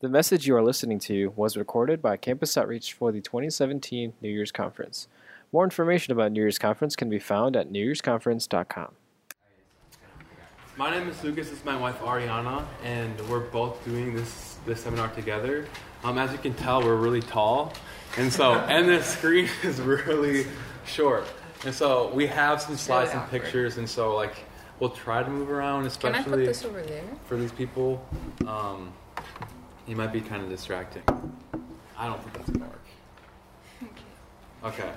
The message you are listening to was recorded by Campus Outreach for the 2017 New Year's Conference. More information about New Year's Conference can be found at newyearsconference.com. My name is Lucas. This is my wife Ariana, and we're both doing this this seminar together. Um, as you can tell, we're really tall, and so and the screen is really short, and so we have some slides and awkward. pictures, and so like we'll try to move around, Can I put especially this over there? for these people. Um, you might be kind of distracting. I don't think that's gonna work. Okay.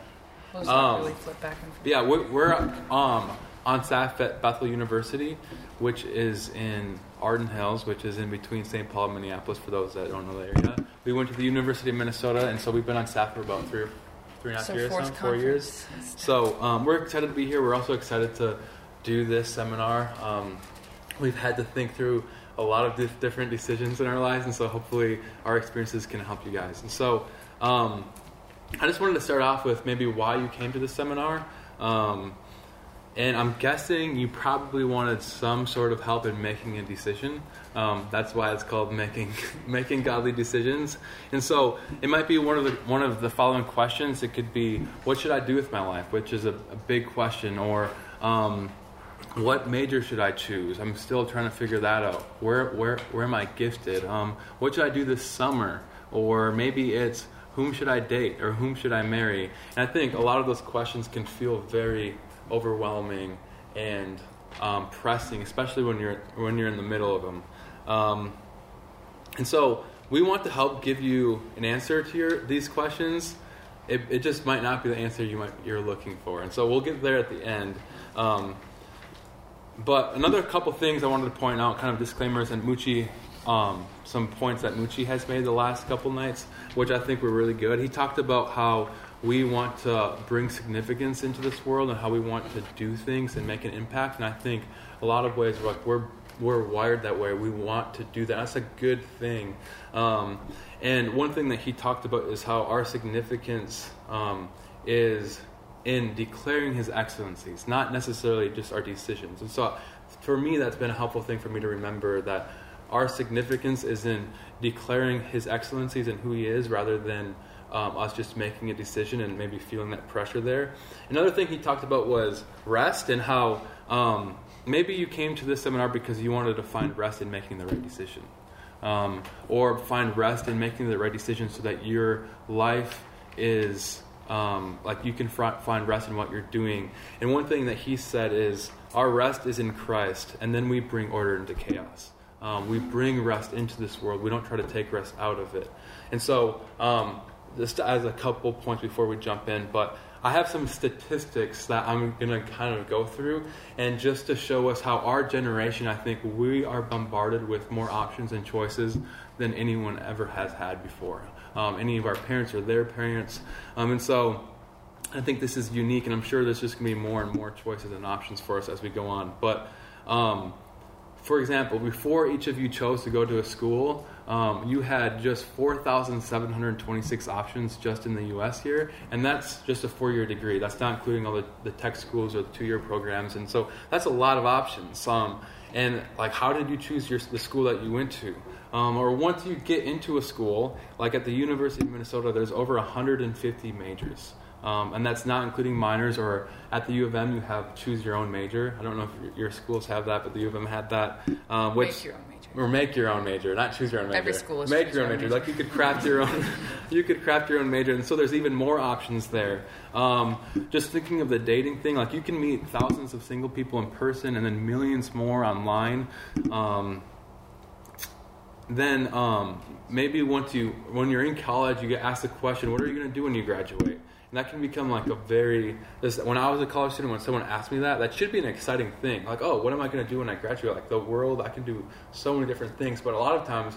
We'll Um, really flip back and forth. Yeah, we're, we're um, on staff at Bethel University, which is in Arden Hills, which is in between St. Paul and Minneapolis. For those that don't know the area, we went to the University of Minnesota, and so we've been on staff for about three, three and a half So years now, four years. So um, we're excited to be here. We're also excited to do this seminar. Um, we've had to think through a lot of dif- different decisions in our lives, and so hopefully our experiences can help you guys. And so um, I just wanted to start off with maybe why you came to this seminar. Um, and I'm guessing you probably wanted some sort of help in making a decision. Um, that's why it's called making making godly decisions. And so it might be one of the one of the following questions. It could be, "What should I do with my life?" Which is a, a big question. Or um, what major should I choose? I'm still trying to figure that out. Where where where am I gifted? Um, what should I do this summer? Or maybe it's whom should I date or whom should I marry? And I think a lot of those questions can feel very overwhelming and um, pressing, especially when you're when you're in the middle of them. Um, and so we want to help give you an answer to your these questions. It, it just might not be the answer you might you're looking for, and so we'll get there at the end. Um, but another couple things I wanted to point out, kind of disclaimers, and Mucci, um, some points that Mucci has made the last couple nights, which I think were really good. He talked about how we want to bring significance into this world and how we want to do things and make an impact. And I think a lot of ways, like we're we're wired that way. We want to do that. That's a good thing. Um, and one thing that he talked about is how our significance um, is in declaring his excellencies, not necessarily just our decisions. And so, for me, that's been a helpful thing for me to remember that our significance is in declaring his excellencies and who he is rather than um, us just making a decision and maybe feeling that pressure there. Another thing he talked about was rest and how um, maybe you came to this seminar because you wanted to find rest in making the right decision. Um, or find rest in making the right decision so that your life is um, like you can fr- find rest in what you're doing. And one thing that he said is, our rest is in Christ, and then we bring order into chaos. Um, we bring rest into this world. We don't try to take rest out of it. And so, um, just as a couple points before we jump in, but I have some statistics that I'm going to kind of go through, and just to show us how our generation, I think, we are bombarded with more options and choices than anyone ever has had before. Um, any of our parents or their parents. Um, and so I think this is unique, and I'm sure there's just going to be more and more choices and options for us as we go on. But um, for example, before each of you chose to go to a school, um, you had just 4,726 options just in the US here, and that's just a four year degree. That's not including all the, the tech schools or the two year programs, and so that's a lot of options. Um, and like, how did you choose your, the school that you went to? Um, or once you get into a school, like at the University of Minnesota, there's over 150 majors. Um, and that's not including minors. Or at the U of M, you have choose your own major. I don't know if your, schools have that, but the U of M had that. Um, which, Make your own major. Or make your own major, not choose your own major. Every school is make your own own major. Like you could craft your own, you could craft your own major, and so there's even more options there. Um, just thinking of the dating thing, like you can meet thousands of single people in person, and then millions more online. Then um, maybe once you when you're in college you get asked the question what are you going to do when you graduate? And that can become like a very this, when i was a college student when someone asked me that that should be an exciting thing. Like oh what am i going to do when i graduate? Like the world i can do so many different things but a lot of times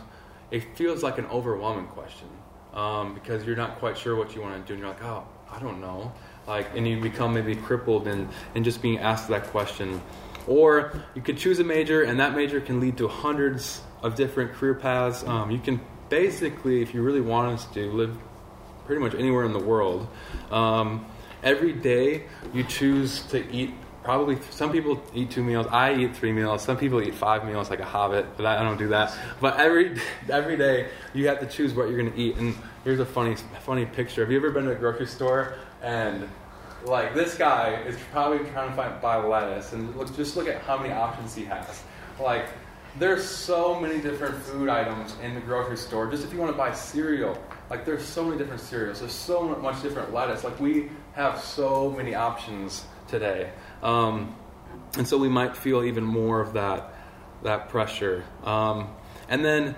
it feels like an overwhelming question um, because you're not quite sure what you want to do and you're like oh i don't know. Like and you become maybe crippled and and just being asked that question. Or you could choose a major and that major can lead to hundreds of different career paths um, you can basically if you really wanted to live pretty much anywhere in the world um, every day you choose to eat probably some people eat two meals. I eat three meals. Some people eat five meals like a hobbit, but I don't do that. But every every day you have to choose what you're going to eat. And here's a funny funny picture. Have you ever been to a grocery store and like this guy is probably trying to find buy lettuce and look just look at how many options he has. Like there's so many different food items in the grocery store. Just if you want to buy cereal, like there's so many different cereals. There's so much different lettuce. Like we have so many options today, um, and so we might feel even more of that that pressure. Um, and then,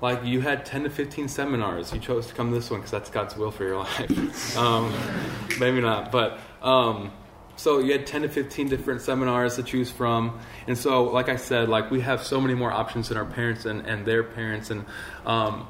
like you had 10 to 15 seminars. You chose to come to this one because that's God's will for your life. um, maybe not, but. So you had 10 to 15 different seminars to choose from. And so like i said like we have so many more options than our parents and, and their parents. And um,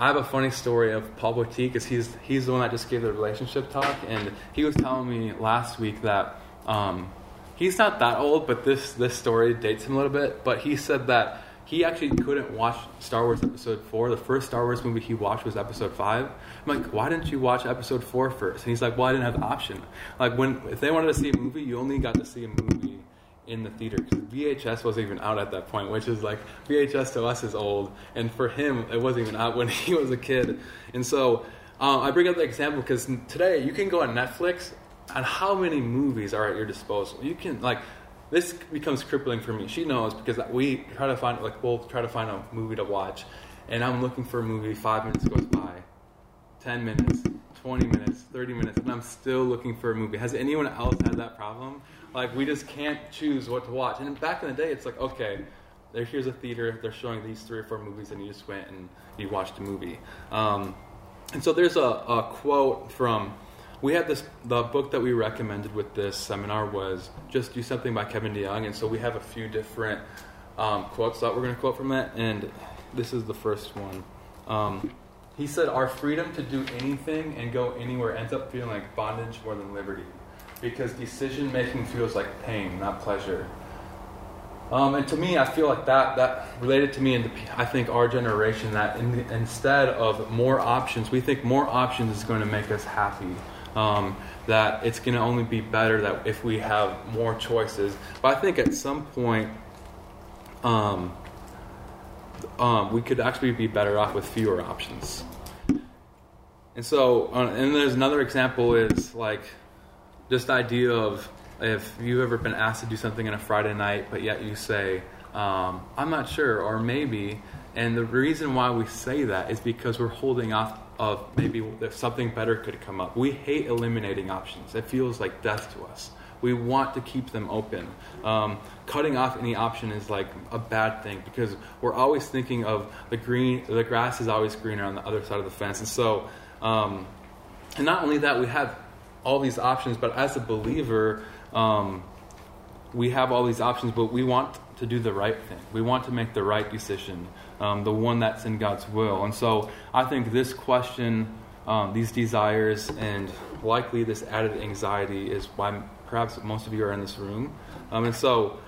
i have a funny story of paul Botique because he's, he's the one that just gave the relationship talk. And he was telling me last week that um, he's not that old but this, this story dates him a little bit. But he said that he actually couldn't watch Star Wars Episode 4. The first Star Wars movie he watched was Episode 5. I'm like, why didn't you watch Episode 4 first? And he's like, well, I didn't have the option. Like, when if they wanted to see a movie, you only got to see a movie in the theater because VHS wasn't even out at that point, which is like VHS to us is old, and for him it wasn't even out when he was a kid. And so uh, I bring up the example because today you can go on Netflix, and how many movies are at your disposal? You can like this becomes crippling for me. She knows because we try to find like we'll try to find a movie to watch, and I'm looking for a movie. Five minutes goes by, ten minutes, twenty minutes, thirty minutes, and I'm still looking for a movie. Has anyone else had that problem? Like we just can't choose what to watch. And back in the day, it's like okay, there here's a theater. They're showing these three or four movies, and you just went and you watched a movie. Um, and so there's a, a quote from we had this the book that we recommended with this seminar was just do something by kevin deyoung and so we have a few different um, quotes that we're going to quote from that and this is the first one. Um, he said our freedom to do anything and go anywhere ends up feeling like bondage more than liberty because decision making feels like pain not pleasure. Um, and to me, I feel like that that related to me and I think our generation that in the, instead of more options, we think more options is going to make us happy um, that it's going to only be better that if we have more choices. But I think at some point, um, um, we could actually be better off with fewer options. And so, uh, and there's another example is like just the idea of if you've ever been asked to do something on a Friday night, but yet you say, um, I'm not sure, or maybe. And the reason why we say that is because we're holding off of maybe if something better could come up. We hate eliminating options. It feels like death to us. We want to keep them open. Um, cutting off any option is like a bad thing because we're always thinking of the green. The grass is always greener on the other side of the fence, and so, um, and not only that, we have all these options. But as a believer, um, we have all these options, but we want to do the right thing. We want to make the right decision um, the one that's in God's will. And so I think this question, um, these desires, and likely this added anxiety is why perhaps most of you are in this room. Um, and so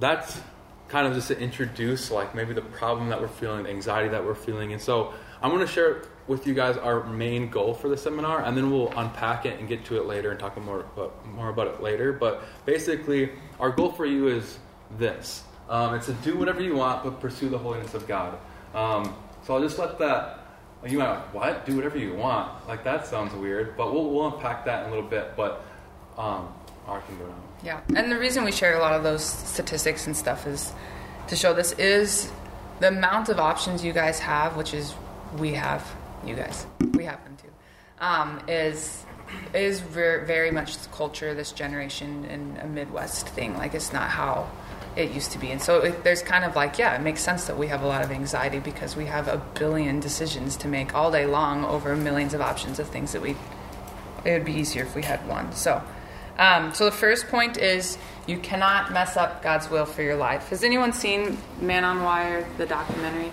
that's kind of just to introduce like maybe the problem that we're feeling, the anxiety that we're feeling. And so I'm going to share with you guys our main goal for the seminar, and then we'll unpack it and get to it later and talk more about, more about it later. But basically, our goal for you is this um, it's to do whatever you want, but pursue the holiness of God. Um, so I'll just let that. You might like, what? Do whatever you want. Like that sounds weird, but we'll, we'll unpack that in a little bit. But um, I can go down. Yeah, and the reason we share a lot of those statistics and stuff is to show this is the amount of options you guys have, which is we have you guys, we have them too, um, is is very, very much the culture this generation in a Midwest thing. Like it's not how it used to be. And so it, there's kind of like, yeah, it makes sense that we have a lot of anxiety because we have a billion decisions to make all day long over millions of options of things that we, it would be easier if we had one. So, um, so the first point is you cannot mess up God's will for your life. Has anyone seen Man on Wire, the documentary?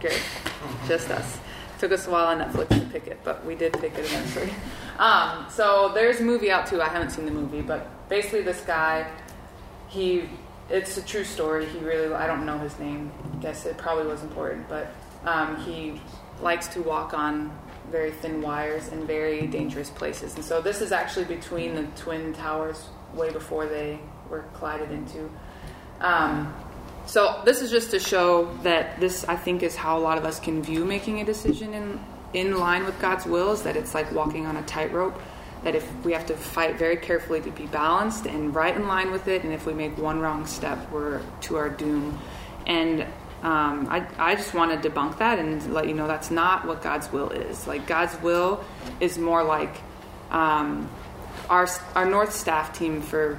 Good. Just us. Took us a while on Netflix to pick it, but we did pick it eventually. Um, so there's a movie out too. I haven't seen the movie, but basically this guy he it's a true story. He really I don't know his name. I guess it probably was important, but um, he likes to walk on very thin wires in very dangerous places. And so this is actually between the twin towers, way before they were collided into. Um, so this is just to show that this, I think, is how a lot of us can view making a decision in in line with God's will. Is that it's like walking on a tightrope. That if we have to fight very carefully to be balanced and right in line with it, and if we make one wrong step, we're to our doom. And um, I, I just want to debunk that and let you know that's not what God's will is. Like God's will is more like um, our our North staff team for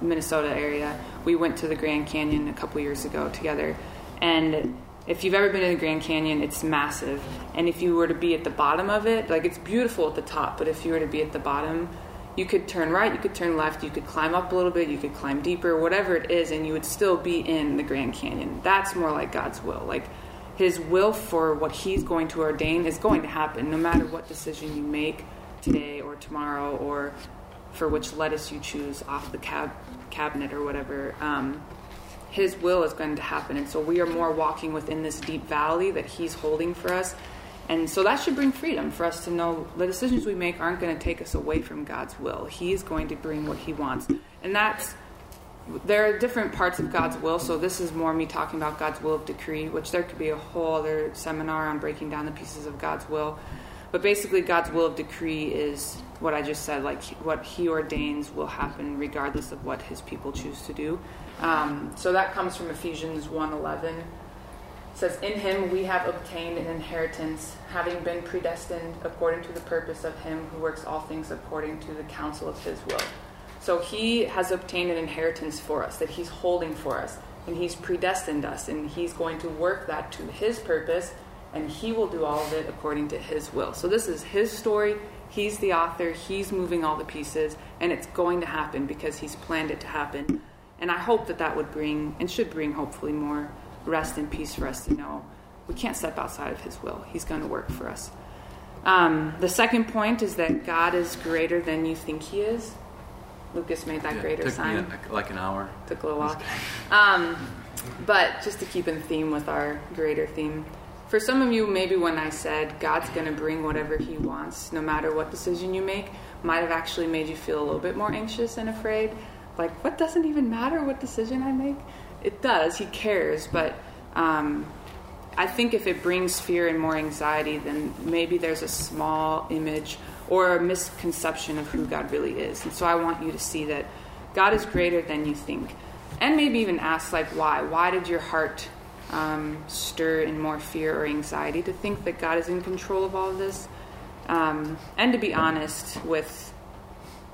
Minnesota area. We went to the Grand Canyon a couple years ago together, and if you've ever been in the Grand Canyon, it's massive. And if you were to be at the bottom of it, like it's beautiful at the top, but if you were to be at the bottom, you could turn right, you could turn left, you could climb up a little bit, you could climb deeper, whatever it is, and you would still be in the Grand Canyon. That's more like God's will. Like his will for what he's going to ordain is going to happen no matter what decision you make today or tomorrow or for which lettuce you choose off the cab cabinet or whatever. Um, his will is going to happen. And so we are more walking within this deep valley that He's holding for us. And so that should bring freedom for us to know the decisions we make aren't going to take us away from God's will. He's going to bring what He wants. And that's, there are different parts of God's will. So this is more me talking about God's will of decree, which there could be a whole other seminar on breaking down the pieces of God's will. But basically, God's will of decree is what I just said, like what He ordains will happen regardless of what His people choose to do. Um, so that comes from Ephesians 1.11. Says, In him we have obtained an inheritance, having been predestined according to the purpose of him who works all things according to the counsel of his will. So he has obtained an inheritance for us that he's holding for us, and he's predestined us, and he's going to work that to his purpose, and he will do all of it according to his will. So this is his story. He's the author, he's moving all the pieces, and it's going to happen because he's planned it to happen. And I hope that that would bring, and should bring, hopefully, more rest and peace for us to know we can't step outside of His will. He's going to work for us. Um, the second point is that God is greater than you think He is. Lucas made that Yeah, greater took sign. me like, like an hour. Took a little while. Um, but just to keep in theme with our greater theme, for some of you, maybe when I said God's going to bring whatever He wants, no matter what decision you make, might have actually made you feel a little bit more anxious and afraid like what doesn't even matter what decision I make? It does. He cares, but um, I think if it brings fear and more anxiety, then maybe there's a small image or a misconception of who God really is. And so I want you to see that God is greater than you think, and maybe even ask like why? Why did your heart um, stir in more fear or anxiety to think that God is in control of all of this? Um, and to be honest with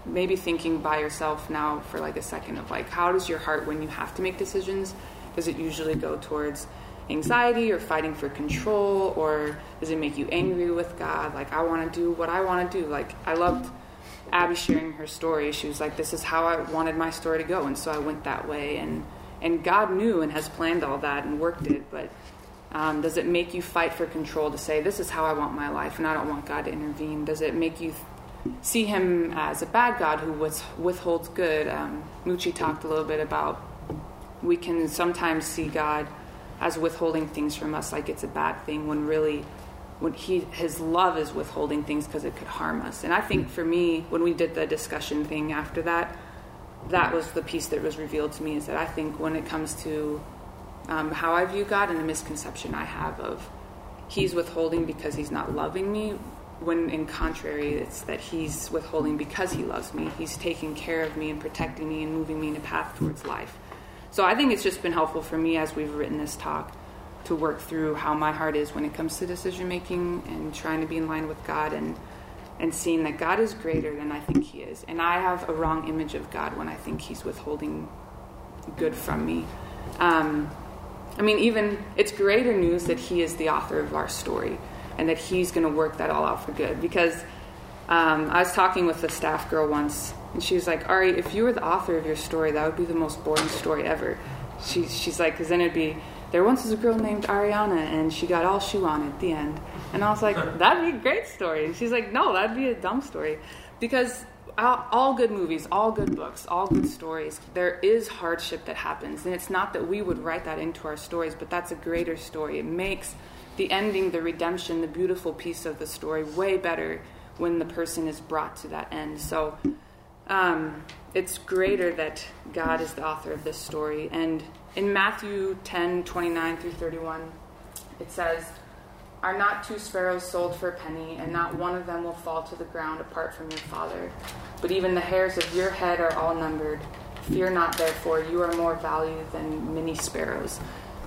maybe thinking by yourself now for like a second of like how does your heart when you have to make decisions does it usually go towards anxiety or fighting for control or does it make you angry with god? Like i want to do what i want to do. Like i loved abby sharing her story. She was like this is how i wanted my story to go and so i went that way and and god knew and has planned all that and worked it but um, does it make you fight for control to say this is how i want my life and i don't want god to intervene? Does it make you see him as a bad God who withholds good. Um, Mucci talked a little bit about we can sometimes see God as withholding things from us like it's a bad thing when really when he his love is withholding things because it could harm us. And I think for me when we did the discussion thing after that that was the piece that was revealed to me is that I think when it comes to um, how I view God and the misconception I have of he's withholding because he's not loving me when in contrary it's that he's withholding because he loves me. He's taking care of me and protecting me and moving me in a path towards life. So i think it's just been helpful for me as we've written this talk to work through how my heart is when it comes to decision making and trying to be in line with god and and seeing that god is greater than i think he is. And i have a wrong image of god when i think he's withholding good from me. Um, i mean even it's greater news that he is the author of our story and that he's going to work that all out for good. Because um, I was talking with a staff girl once, and she was like, Ari, if you were the author of your story, that would be the most boring story ever. She, she's like, because then it'd be, there once was a girl named Ariana, and she got all she wanted at the end. And I was like, that'd be a great story. And she's like, no, that'd be a dumb story. Because all, all good movies, all good books, all good stories, there is hardship that happens. And it's not that we would write that into our stories, but that's a greater story. It makes the ending, the redemption, the beautiful piece of the story way better when the person is brought to that end. So um, it's greater that God is the author of this story. And in Matthew 10 29 through 31, it says, Are not two sparrows sold for a penny, and not one of them will fall to the ground apart from your Father? But even the hairs of your head are all numbered. Fear not, therefore, you are more valued than many sparrows.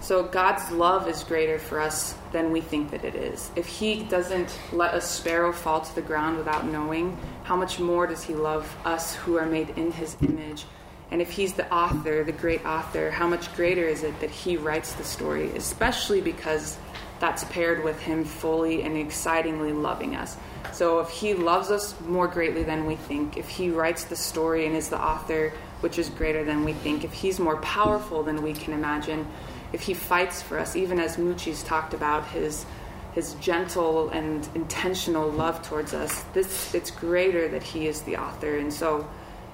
So God's love is greater for us than we think that it is. If He doesn't let a sparrow fall to the ground without knowing, how much more does He love us who are made in His image? And if He's the author, the great author, how much greater is it that He writes the story, especially because that's paired with Him fully and excitingly loving us. So if He loves us more greatly than we think, if He writes the story and is the author, which is greater than we think, if He's more powerful than we can imagine, if he fights for us, even as Mucci's talked about his his gentle and intentional love towards us, this it's greater that he is the author. And so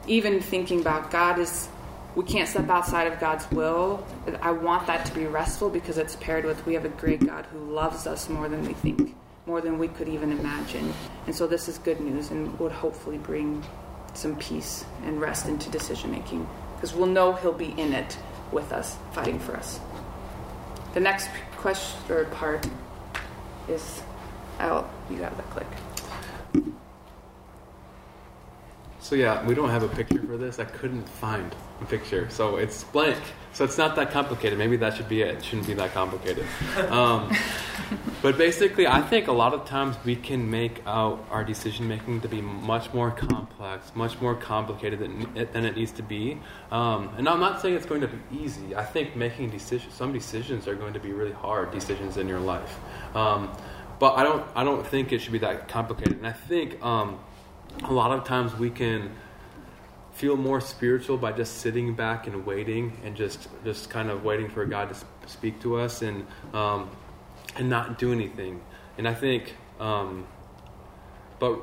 even thinking about God is we can't step outside of God's will. I want that to be restful because it's paired with we have a great God who loves us more than we think, more than we could even imagine. And so this is good news and would hopefully bring some peace and rest into decision making because we'll know he'll be in it with us, fighting for us. The next question or part is, oh, you got the click. So yeah, we don't have a picture for this. I couldn't find a picture, so it's blank. So it's not that complicated. Maybe that should be it. It shouldn't be that complicated. Um, but basically, I think a lot of times we can make out our decision making to be much more complex, much more complicated than it, than it needs to be. Um, and I'm not saying it's going to be easy. I think making decisions, some decisions are going to be really hard decisions in your life. Um, but I don't, I don't think it should be that complicated. And I think um, a lot of times we can feel more spiritual by just sitting back and waiting and just just kind of waiting for God to speak to us and um, and not do anything. And I think, um, but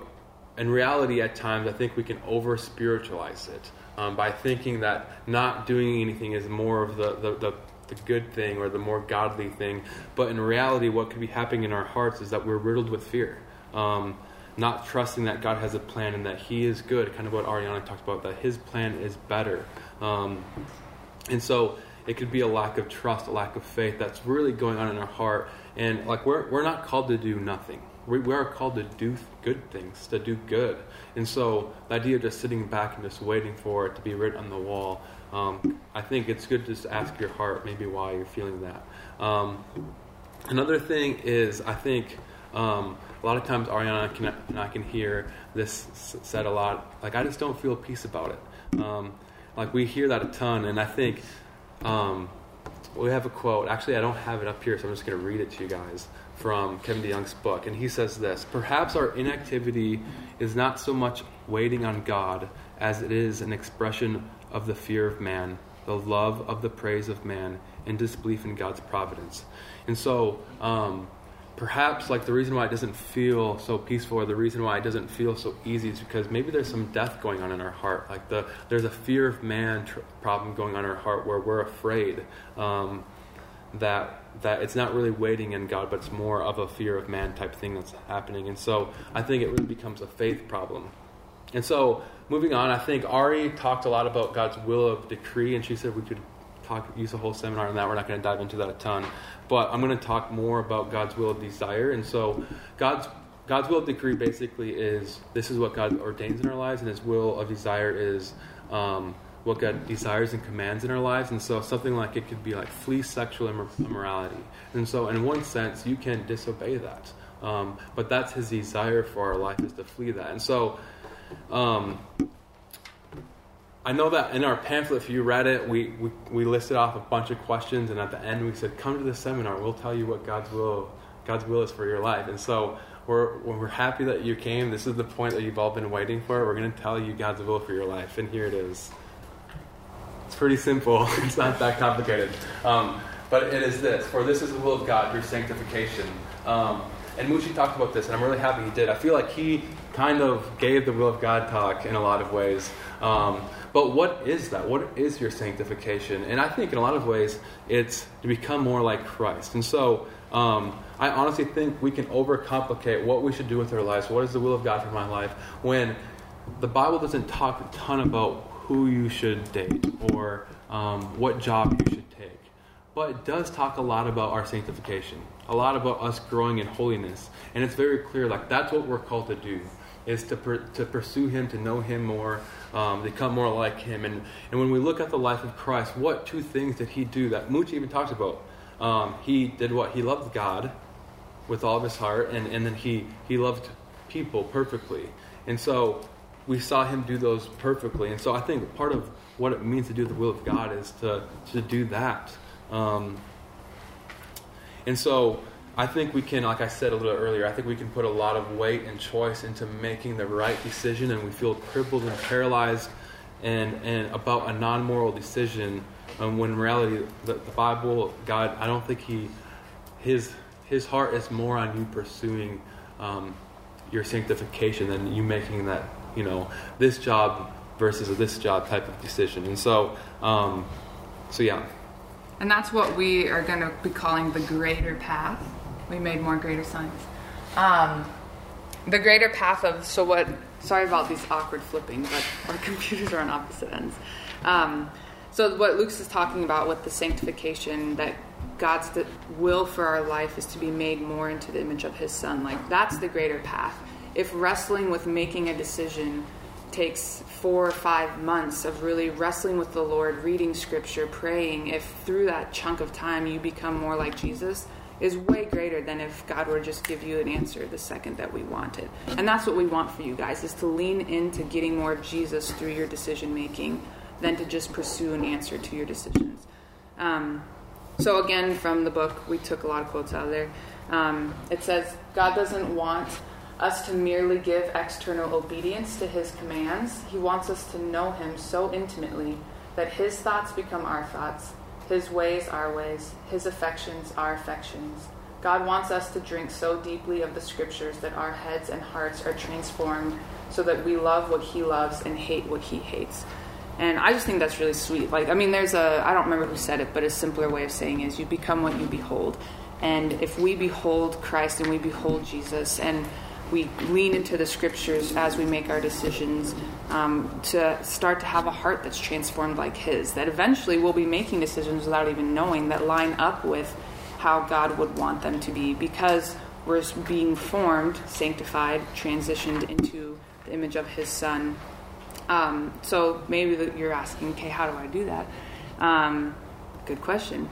in reality, at times, I think we can over spiritualize it um, by thinking that not doing anything is more of the, the, the the good thing or the more godly thing. But in reality, what could be happening in our hearts is that we're riddled with fear. Um, not trusting that God has a plan and that He is good, kind of what Ariana talked about, that His plan is better. Um, and so it could be a lack of trust, a lack of faith that's really going on in our heart. And like we're, we're not called to do nothing. We, we are called to do good things, to do good. And so the idea of just sitting back and just waiting for it to be written on the wall, um, I think it's good to just ask your heart maybe why you're feeling that. Um, another thing is, I think um, a lot of times Ariana can, and I can hear this said a lot. Like I just don't feel peace about it. Um, like we hear that a ton, and I think um, we have a quote. Actually, I don't have it up here, so I'm just going to read it to you guys from Kevin DeYoung's book, and he says this: Perhaps our inactivity is not so much waiting on God as it is an expression of the fear of man, the love of the praise of man, and disbelief in God's providence. And so. Um, perhaps like the reason why it doesn't feel so peaceful or the reason why it doesn't feel so easy is because maybe there's some death going on in our heart. Like the there's a fear of man tr- problem going on in our heart where we're afraid um, that that it's not really waiting in God but it's more of a fear of man type thing that's happening. And so I think it really becomes a faith problem. And so moving on I think Ari talked a lot about God's will of decree and she said we could talk use a whole seminar on that we're not going to dive into that a ton but I'm going to talk more about God's will of desire. And so, God's God's will of decree basically is this is what God ordains in our lives, and His will of desire is um, what God desires and commands in our lives. And so, something like it could be like flee sexual immorality. And so, in one sense, you can disobey that, um, but that's His desire for our life is to flee that. And so, um, I know that in our pamphlet, if you read it, we, we, we listed off a bunch of questions, and at the end we said, "Come to the seminar. We'll tell you what God's will God's will is for your life." And so we're we're happy that you came. This is the point that you've all been waiting for. We're going to tell you God's will for your life, and here it is. It's pretty simple. it's not that complicated, um, but it is this: For this is the will of God, your sanctification. Um, and Mucci talked about this, and I'm really happy he did. I feel like he kind of gave the will of God talk in a lot of ways. Um, but what is that? What is your sanctification? And I think in a lot of ways it's to become more like Christ. And so um, I honestly think we can overcomplicate what we should do with our lives. What is the will of God for my life? When the Bible doesn't talk a ton about who you should date or um, what job you should take. But it does talk a lot about our sanctification, a lot about us growing in holiness. And it's very clear, like, that's what we're called to do, is to, per, to pursue Him, to know Him more, um, become more like Him. And, and when we look at the life of Christ, what two things did He do that Mooch even talks about? Um, he did what? He loved God with all of his heart, and, and then he, he loved people perfectly. And so we saw him do those perfectly. And so I think part of what it means to do the will of God is to, to do that. Um, and so I think we can, like I said a little earlier, I think we can put a lot of weight and choice into making the right decision, and we feel crippled and paralyzed and, and about a non moral decision. Um, when in reality, the, the Bible, God, I don't think He, His, His heart is more on you pursuing um, your sanctification than you making that, you know, this job versus this job type of decision. And so, um, so yeah. And that's what we are going to be calling the greater path. We made more greater signs. Um, the greater path of, so what, sorry about these awkward flipping, but our computers are on opposite ends. Um, so what Luke's is talking about with the sanctification that God's will for our life is to be made more into the image of his son. Like that's the greater path. If wrestling with making a decision takes four or five months of really wrestling with the Lord, reading scripture, praying, if through that chunk of time you become more like Jesus, is way greater than if God were just give you an answer the second that we want it. And that's what we want for you guys is to lean into getting more of Jesus through your decision making than to just pursue an answer to your decisions. Um, so again, from the book, we took a lot of quotes out of there. Um, it says, God doesn't want us to merely give external obedience to his commands. He wants us to know him so intimately that his thoughts become our thoughts, his ways our ways, his affections our affections. God wants us to drink so deeply of the scriptures that our heads and hearts are transformed so that we love what he loves and hate what he hates. And I just think that's really sweet. Like, I mean, there's a, I don't remember who said it, but a simpler way of saying is you become what you behold. And if we behold Christ and we behold Jesus and we lean into the scriptures as we make our decisions um, to start to have a heart that's transformed like His. That eventually we'll be making decisions without even knowing that line up with how God would want them to be because we're being formed, sanctified, transitioned into the image of His Son. Um, so maybe you're asking, okay, how do I do that? Um, good question.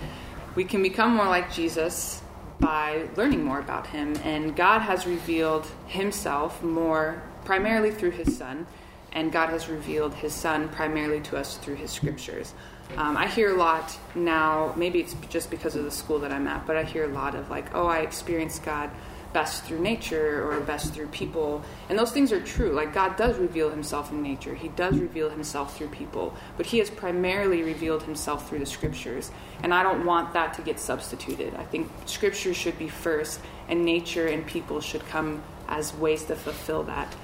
We can become more like Jesus by learning more about him. And God has revealed himself more primarily through his son, and God has revealed his son primarily to us through his scriptures. Um, I hear a lot now, maybe it's just because of the school that I'm at, but I hear a lot of like, oh, I experienced God best through nature or best through people. And those things are true. Like God does reveal himself in nature, he does reveal himself through people, but he has primarily revealed himself through the scriptures. And I don't want that to get substituted. I think scripture should be first, and nature and people should come as ways to fulfill that.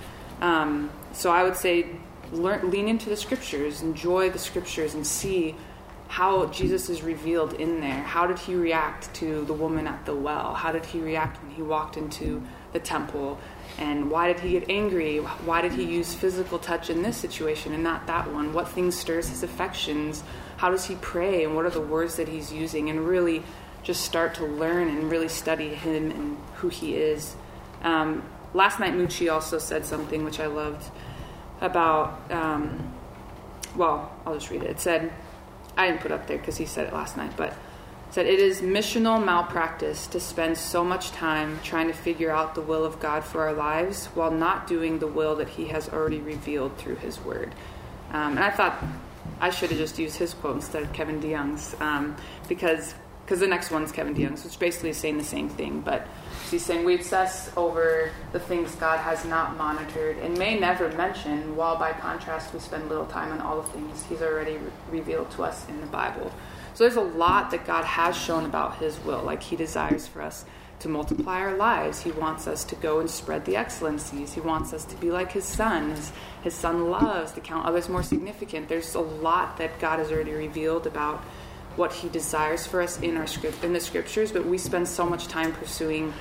Um, so I would say learn, lean into the scriptures, enjoy the scriptures, and see how Jesus is revealed in there. How did he react to the woman at the well? How did he react when he walked into the temple? And why did he get angry? Why did he use physical touch in this situation and not that one? What things stirs his affections? How does he pray? And what are the words that he's using? And really just start to learn and really study him and who he is. Um, last night, Mucci also said something which I loved about, um, well, I'll just read it. It said, I didn't put up there because he said it last night, but said it is missional malpractice to spend so much time trying to figure out the will of God for our lives while not doing the will that He has already revealed through His Word. Um, and I thought I should have just used his quote instead of Kevin DeYoung's um, because because the next one's Kevin DeYoung's, which basically is saying the same thing, but he's saying we obsess over the things God has not monitored and may never mention, while by contrast we spend little time on all the things He's already re- revealed to us in the Bible. So there's a lot that God has shown about His will, like He desires for us to multiply our lives. He wants us to go and spread the excellencies. He wants us to be like his son. His, his son loves to count others more significant. There's a lot that God has already revealed about what he desires for us in our script in the scriptures, but we spend so much time pursuing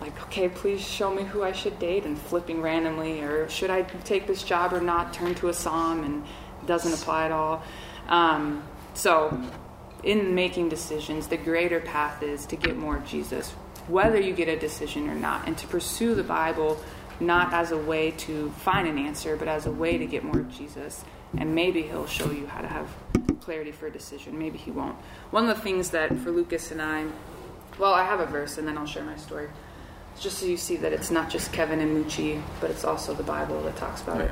like, okay, please show me who I should date and flipping randomly, or should I take this job or not, turn to a psalm and it doesn't apply at all. Um, so, in making decisions, the greater path is to get more Jesus, whether you get a decision or not, and to pursue the Bible not as a way to find an answer, but as a way to get more Jesus. And maybe he'll show you how to have clarity for a decision. Maybe he won't. One of the things that for Lucas and I, well, I have a verse and then I'll share my story just so you see that it's not just Kevin and Mucci, but it's also the Bible that talks about it.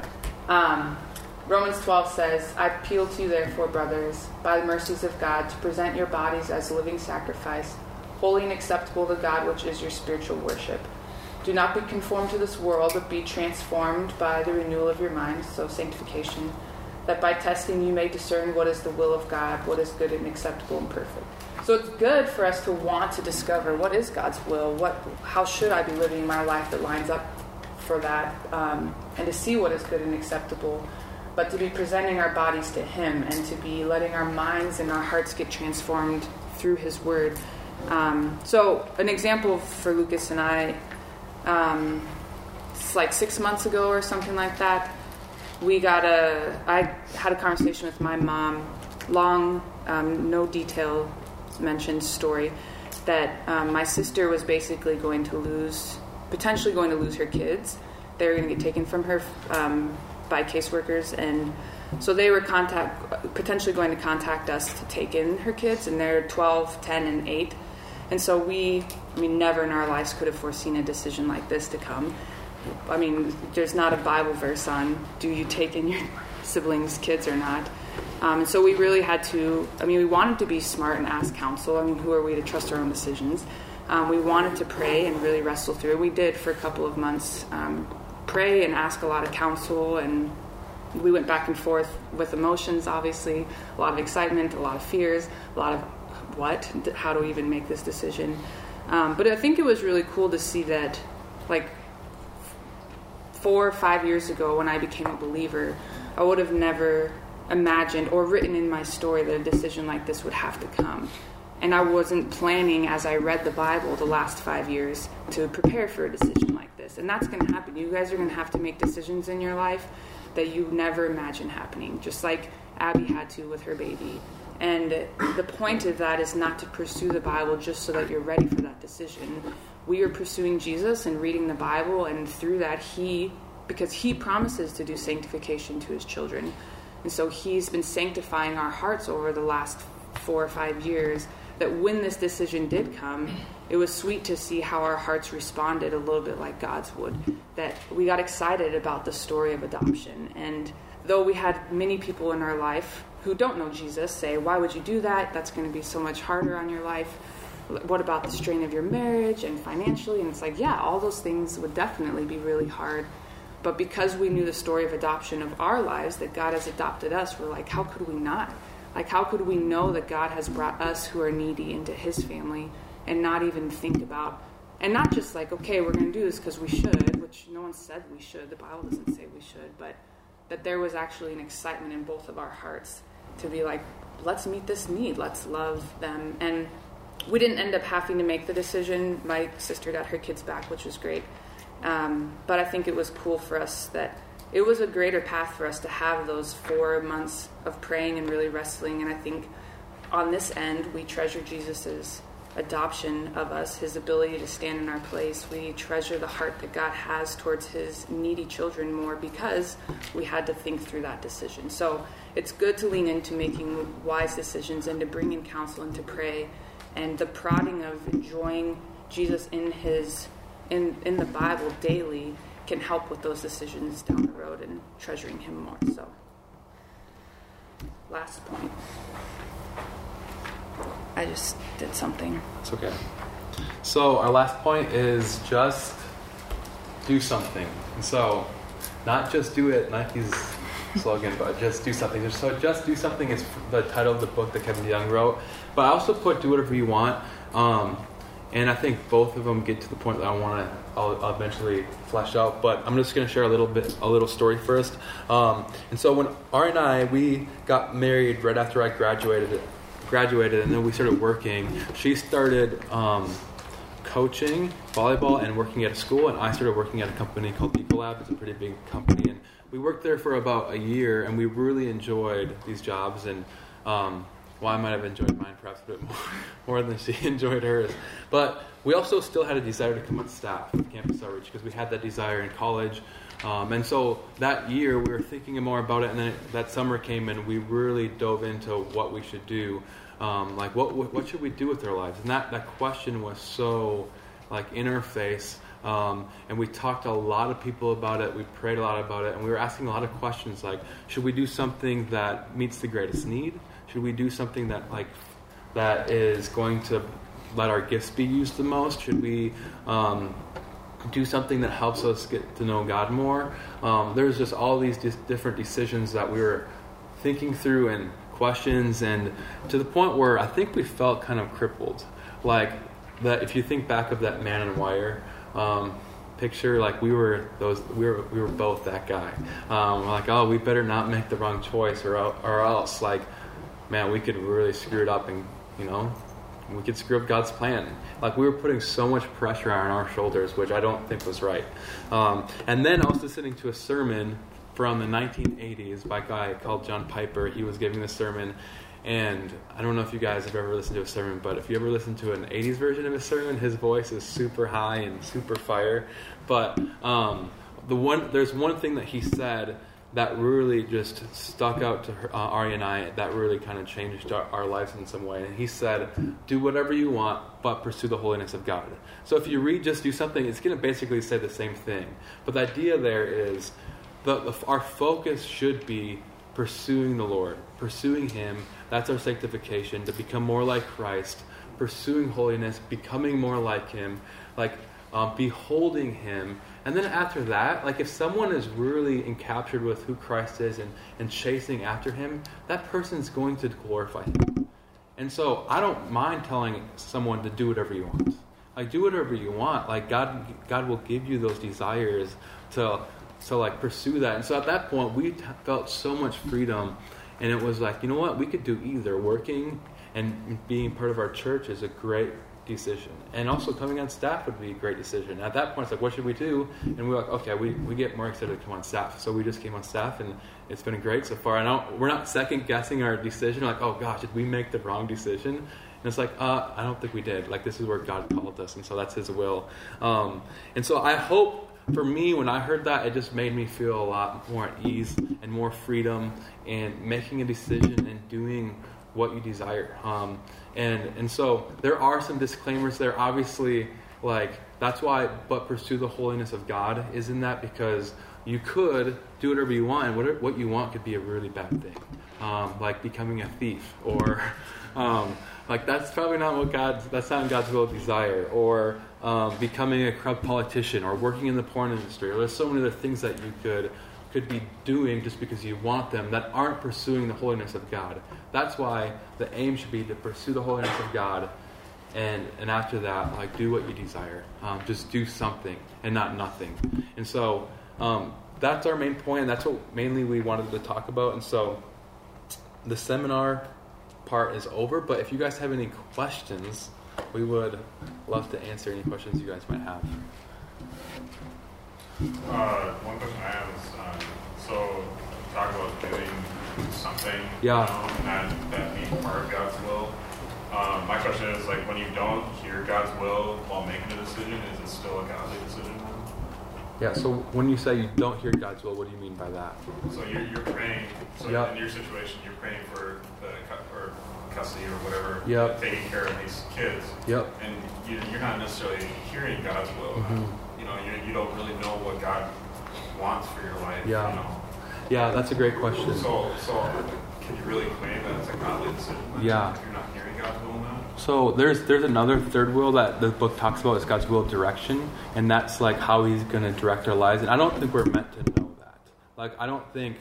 Um, Romans 12 says, I appeal to you, therefore, brothers, by the mercies of God, to present your bodies as a living sacrifice, holy and acceptable to God, which is your spiritual worship. Do not be conformed to this world, but be transformed by the renewal of your mind, so sanctification, that by testing you may discern what is the will of God, what is good and acceptable and perfect. So it's good for us to want to discover what is God's will, what, how should I be living my life that lines up for that, um, and to see what is good and acceptable. But to be presenting our bodies to Him and to be letting our minds and our hearts get transformed through His Word. Um, so an example for Lucas and I, um, it's like six months ago or something like that. We got a. I had a conversation with my mom, long, um, no detail mentioned story that um, my sister was basically going to lose, potentially going to lose her kids. They were going to get taken from her um, by caseworkers, and so they were contact potentially going to contact us to take in her kids, and they're 12, 10, and 8. And so we, I mean, never in our lives could have foreseen a decision like this to come. I mean, there's not a Bible verse on do you take in your siblings' kids or not. Um, and so we really had to, I mean, we wanted to be smart and ask counsel. I mean, who are we to trust our own decisions? Um, we wanted to pray and really wrestle through. We did for a couple of months um, pray and ask a lot of counsel, and we went back and forth with emotions, obviously, a lot of excitement, a lot of fears, a lot of what? How do we even make this decision? Um, but I think it was really cool to see that, like, four or five years ago when I became a believer, I would have never imagined or written in my story that a decision like this would have to come. And I wasn't planning as I read the Bible the last five years to prepare for a decision like this. And that's going to happen. You guys are going to have to make decisions in your life that you never imagined happening, just like Abby had to with her baby. And the point of that is not to pursue the Bible just so that you're ready for that decision. We are pursuing Jesus and reading the Bible, and through that, He, because He promises to do sanctification to His children. And so he's been sanctifying our hearts over the last four or five years. That when this decision did come, it was sweet to see how our hearts responded a little bit like God's would. That we got excited about the story of adoption. And though we had many people in our life who don't know Jesus say, Why would you do that? That's going to be so much harder on your life. What about the strain of your marriage and financially? And it's like, yeah, all those things would definitely be really hard. But because we knew the story of adoption of our lives, that God has adopted us, we're like, how could we not? Like, how could we know that God has brought us who are needy into his family and not even think about, and not just like, okay, we're going to do this because we should, which no one said we should. The Bible doesn't say we should, but that there was actually an excitement in both of our hearts to be like, let's meet this need, let's love them. And we didn't end up having to make the decision. My sister got her kids back, which was great. Um, but I think it was cool for us that it was a greater path for us to have those four months of praying and really wrestling. And I think on this end, we treasure Jesus's adoption of us, his ability to stand in our place. We treasure the heart that God has towards his needy children more because we had to think through that decision. So it's good to lean into making wise decisions and to bring in counsel and to pray. And the prodding of enjoying Jesus in his in, in the Bible daily can help with those decisions down the road and treasuring Him more. So, last point. I just did something. It's okay. So, our last point is just do something. And so, not just do it, like Nike's slogan, but just do something. So, just do something is the title of the book that Kevin DeYoung wrote. But I also put do whatever you want. Um, and I think both of them get to the point that I want to I'll, I'll eventually flesh out. But I'm just going to share a little bit a little story first. Um, and so when Ari and I we got married right after I graduated graduated, and then we started working. She started. Um, coaching volleyball and working at a school, and I started working at a company called Ecolab. It's a pretty big company, and we worked there for about a year, and we really enjoyed these jobs. And um, well, I might have enjoyed mine perhaps a bit more, more than she enjoyed hers. But we also still had a desire to come on staff at Campus Outreach because we had that desire in college. Um, and so that year we were thinking more about it, and then that summer came, and we really dove into what we should do. Um, like, what, what, what should we do with our lives? And that, that question was so like in our face. Um, and we talked to a lot of people about it. We prayed a lot about it, and we were asking a lot of questions like, should we do something that meets the greatest need? Should we do something that like that is going to let our gifts be used the most? Should we um, do something that helps us get to know God more? Um, there's just all these different decisions that we were thinking through and questions, and to the point where I think we felt kind of crippled. Like that, if you think back of that man and wire. Um, picture like we were those we were we were both that guy um, like oh we better not make the wrong choice or or else like man, we could really screw it up and, you know, we could screw up God's plan. Like we were putting so much pressure on our shoulders, which I don't think was right. Um, and then I was listening to a sermon from the 1980s by a guy called John Piper. He was giving the sermon, and I don't know if you guys have ever listened to a sermon, but if you ever listen to an 80s version of a sermon, his voice is super high and super fire. But um, the one, there's one thing that he said that really just stuck out to her, uh, Ari and I. That really kind of changed our, our, lives in some way. And he said, "Do whatever you want, but pursue the holiness of God." So if you read "Just Do Something," it's going to basically say the same thing. But the idea there is, that our focus should be pursuing the Lord, pursuing Him. That's our sanctification to become more like Christ, pursuing holiness, becoming more like Him, like um, beholding Him and then after that, like if someone is really encaptured with who Christ is and, and chasing after him, that person's going to glorify him. And so I don't mind telling someone to do whatever you want. Like do whatever you want. Like God God will give you those desires to to like pursue that. And so at that point we t- felt so much freedom and it was like, you know what, we could do either working and being part of our church is a great decision. And also coming on staff would be a great decision. At that point, it's like, what should we do? And we are like, okay, we, we get more excited to come on staff. So we just came on staff, and it's been great so far. And we're not second guessing our decision, like, oh gosh, did we make the wrong decision? And it's like, uh, I don't think we did. Like, this is where God called us, and so that's His will. Um, and so I hope for me, when I heard that, it just made me feel a lot more at ease and more freedom and making a decision and doing what you desire. Um, and and so there are some disclaimers there. Obviously, like that's why, but pursue the holiness of God is in that because you could do whatever you want, and what what you want could be a really bad thing, um, like becoming a thief or. Um, like that's probably not what God that's not God's will desire or becoming a corrupt politician or working in the porn industry or there's so many other things that you could could be doing just because you want them that aren't pursuing the holiness of God. That's why the aim should be to pursue the holiness of God, and and after that, like do what you desire. Um, just do something and not nothing. And so um, that's our main point, and that's what mainly we wanted to talk about. And so the seminar part is over. But if you guys have any questions, we would love to answer any questions you guys might have. Uh, one question I have is, uh, so talk about doing something, yeah, you know, and that, that being part of God's will. Um, my question is, like, when you don't hear God's will while making a decision, is it still a godly decision? Yeah. So when you say you don't hear God's will, what do you mean by that? So you're, you're praying. So yep. in your situation, you're praying for the cup or custody or whatever, yep. taking care of these kids. Yep. And you, are not necessarily hearing God's will. Mm-hmm know, you, you don't really know what God wants for your life. Yeah. You know? Yeah, that's a great question. So, so can you really claim that it's a godly decision? Yeah. If you're not hearing God's will that? So there's there's another third will that the book talks about is God's will of direction, and that's like how He's going to direct our lives. And I don't think we're meant to know that. Like I don't think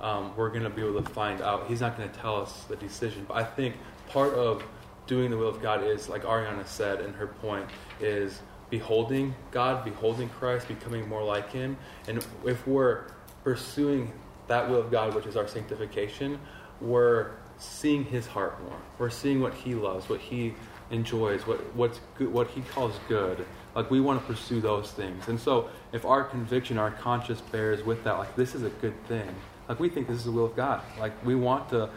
um, we're going to be able to find out. He's not going to tell us the decision. But I think part of doing the will of God is, like Ariana said in her point, is beholding God, beholding Christ, becoming more like Him. And if we're pursuing that will of God, which is our sanctification, we're seeing His heart more. We're seeing what He loves, what He enjoys, what what's good, what He calls good. Like we want to pursue those things. And so, if our conviction, our conscience bears with that, like this is a good thing. Like we think this is the will of God. Like we want to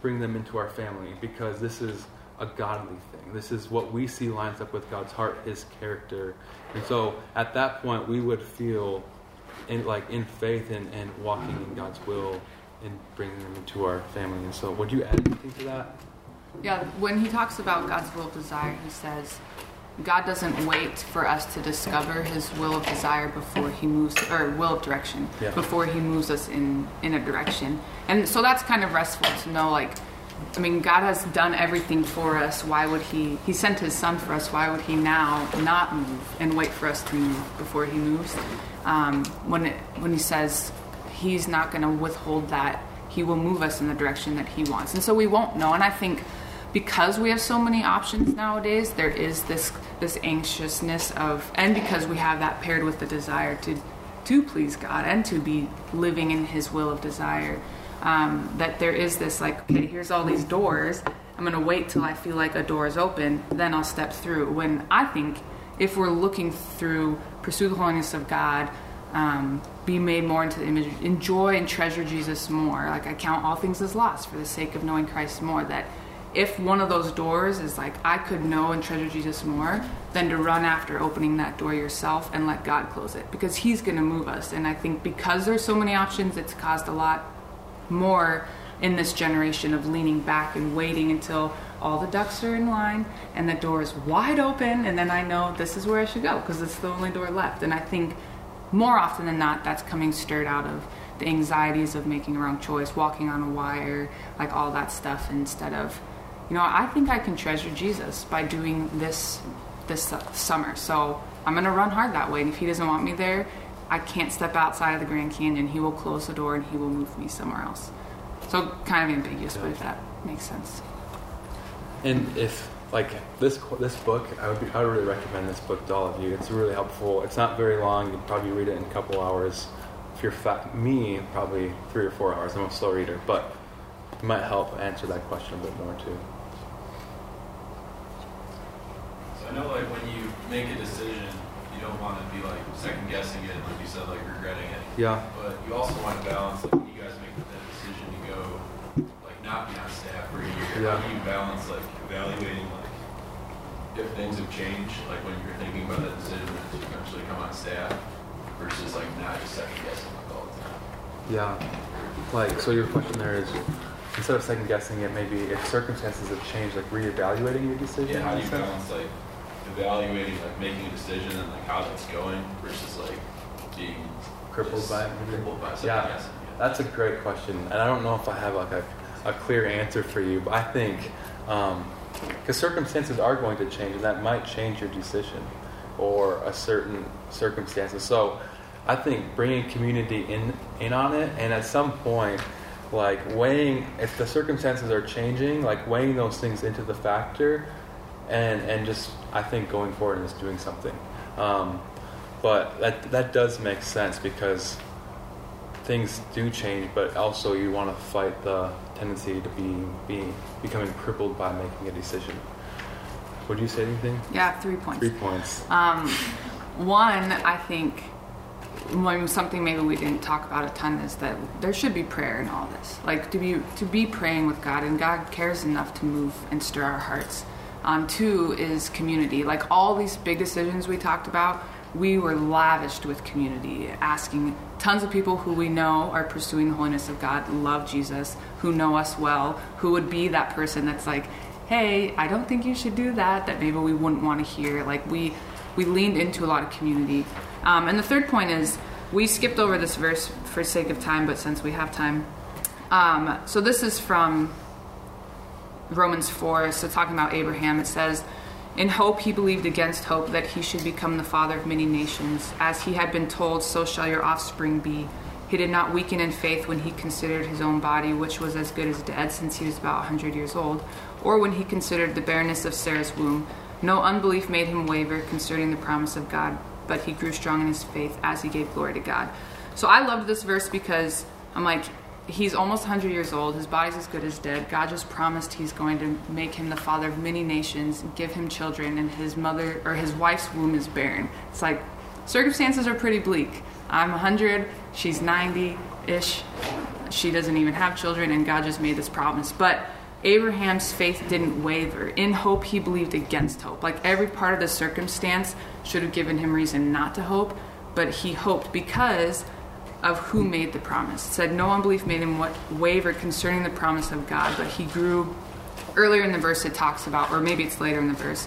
bring them into our family because this is a godly thing. This is what we see lines up with God's heart, His character. And so at that point, we would feel in, like in faith and, and walking in God's will and bringing them into our family. And so, would you add anything to that? Yeah, when he talks about God's will desire, he says, God doesn't wait for us to discover His will of desire before He moves, or will of direction, Yeah. before He moves us in in a direction. And so that's kind of restful to know. Like, I mean, God has done everything for us. Why would He? He sent His Son for us. Why would He now not move and wait for us to move before He moves? Um, when it, when He says He's not going to withhold that, He will move us in the direction that He wants. And so we won't know. And I think because we have so many options nowadays there is this this anxiousness of and because we have that paired with the desire to to please god and to be living in his will of desire um, that there is this like okay here's all these doors. I'm to wait till i feel like a door is open then i'll step through. When i think if we're looking through pursue the holiness of god um, be made more into the image enjoy and treasure jesus more like i count all things as lost for the sake of knowing christ more that if one of those doors is like I could know and treasure Jesus more, than to run after opening that door yourself and let God close it because He's going to move us. And I think because there's so many options, it's caused a lot more in this generation of leaning back and waiting until all the ducks are in line and the door is wide open, and then I know this is where I should go because it's the only door left. And I think more often than not, that's coming stirred out of the anxieties of making a wrong choice, walking on a wire, like all that stuff, instead of you know, I think I can treasure Jesus by doing this this summer. So I'm gonna run hard that way. And if He doesn't want me there, I can't step outside of the Grand Canyon. He will close the door and He will move me somewhere else. So kind of ambiguous, but if that makes sense. And if like this this book, I would be, I would really recommend this book to all of you. It's really helpful. It's not very long. You can probably read it in a couple hours. If you're fat, me probably three or four hours. I'm a slow reader, but it might help answer that question a bit more too. So I know like when you make a decision, you don't want to be like second guessing it, like you said, like regretting it. Yeah. But you also want to balance like when you guys make that decision to go like not be on staff for a year. Yeah. How do you balance like evaluating like if things have changed, like when you're thinking about that decision to eventually come on staff versus like not just second guessing like all the time. Yeah. Like, so your question there is instead of second guessing it, maybe if circumstances have changed, like reevaluating your decision. Yeah, how do you sense? balance like evaluating like making a decision and like how that's going versus like being Crippled by it. Crippled by second Yeah, that's a great question, and I don't know if I have like a, a clear answer for you, but I think um, because circumstances are going to change, and that might change your decision or a certain circumstances. So I think bringing community in in on it, and at some point, like weighing if the circumstances are changing, like weighing those things into the factor, and and just I think going forward and just doing something. Um, but that that does make sense because things do change, but also you want to fight the tendency to be being becoming crippled by making a decision. Would you say anything? Yeah, three points. Three points. Um, one, I think, when something maybe we didn't talk about a ton is that there should be prayer in all this. Like to be to be praying with God, and God cares enough to move and stir our hearts. Um, two is community. Like all these big decisions we talked about, we were lavished with community, asking tons of people who we know are pursuing the holiness of God, love Jesus, who know us well, who would be that person that's like, hey, I don't think you should do that, that maybe we wouldn't want to hear. Like we we leaned into a lot of community. Um, and the third point is we skipped over this verse for sake of time, but since we have time, um, so this is from Romans 4. So talking about Abraham, it says, In hope he believed against hope that he should become the father of many nations. As he had been told, so shall your offspring be. He did not weaken in faith when he considered his own body, which was as good as dead since he was about 100 years old, or when he considered the barrenness of Sarah's womb. No unbelief made him waver concerning the promise of God, but he grew strong in his faith as he gave glory to God. So I love this verse because I'm like, he's almost 100 years old. His body's as good as dead. God just promised he's going to make him the father of many nations, give him children, and his mother or his wife's womb is barren. It's like circumstances are pretty bleak. I'm 100, she's 90 ish. She doesn't even have children, and God just made this promise. But Abraham's faith didn't waver. In hope, he believed against hope. Like every part of the circumstance should have given him reason not to hope, but he hoped because of who made the promise. It said, No unbelief made him what waver concerning the promise of God, but he grew. Earlier in the verse, it talks about, or maybe it's later in the verse,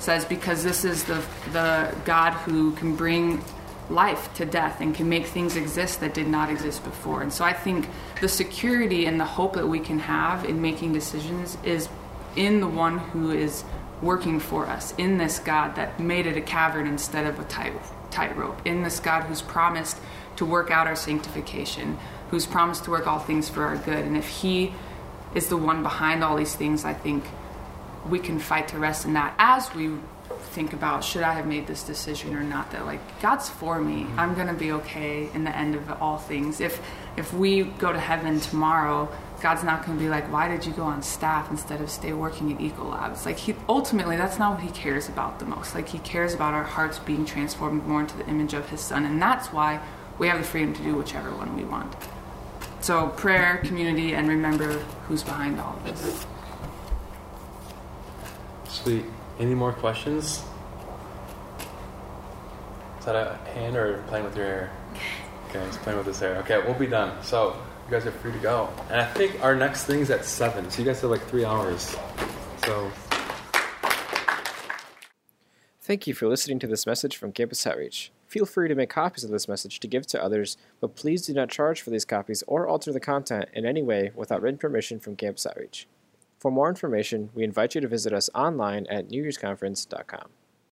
says, Because this is the, the God who can bring life to death and can make things exist that did not exist before. And so I think the security and the hope that we can have in making decisions is in the one who is working for us, in this God that made it a cavern instead of a tight tightrope, in this God who's promised to work out our sanctification, who's promised to work all things for our good. And if He is the one behind all these things, I think we can fight to rest in that as we think about should I have made this decision or not that like God's for me. Mm-hmm. I'm gonna be okay in the end of all things. If if we go to heaven tomorrow God's not gonna be like why did you go on staff instead of stay working at Ecolabs? Like he ultimately that's not what he cares about the most. Like he cares about our hearts being transformed more into the image of his son. And that's why we have the freedom to do whichever one we want so prayer community and remember who's behind all of this Sweet. Any more questions? Is that a hand or playing with your hair? Okay, it's playing with his hair. Okay, we'll be done. So you guys are free to go. And I think our next thing's at seven. So you guys have like three hours. So Thank you for listening to this message from Campus Outreach. Feel free to make copies of this message to give to others, but please do not charge for these copies or alter the content in any way without written permission from Campus Outreach. For more information, we invite you to visit us online at newyearsconference.com.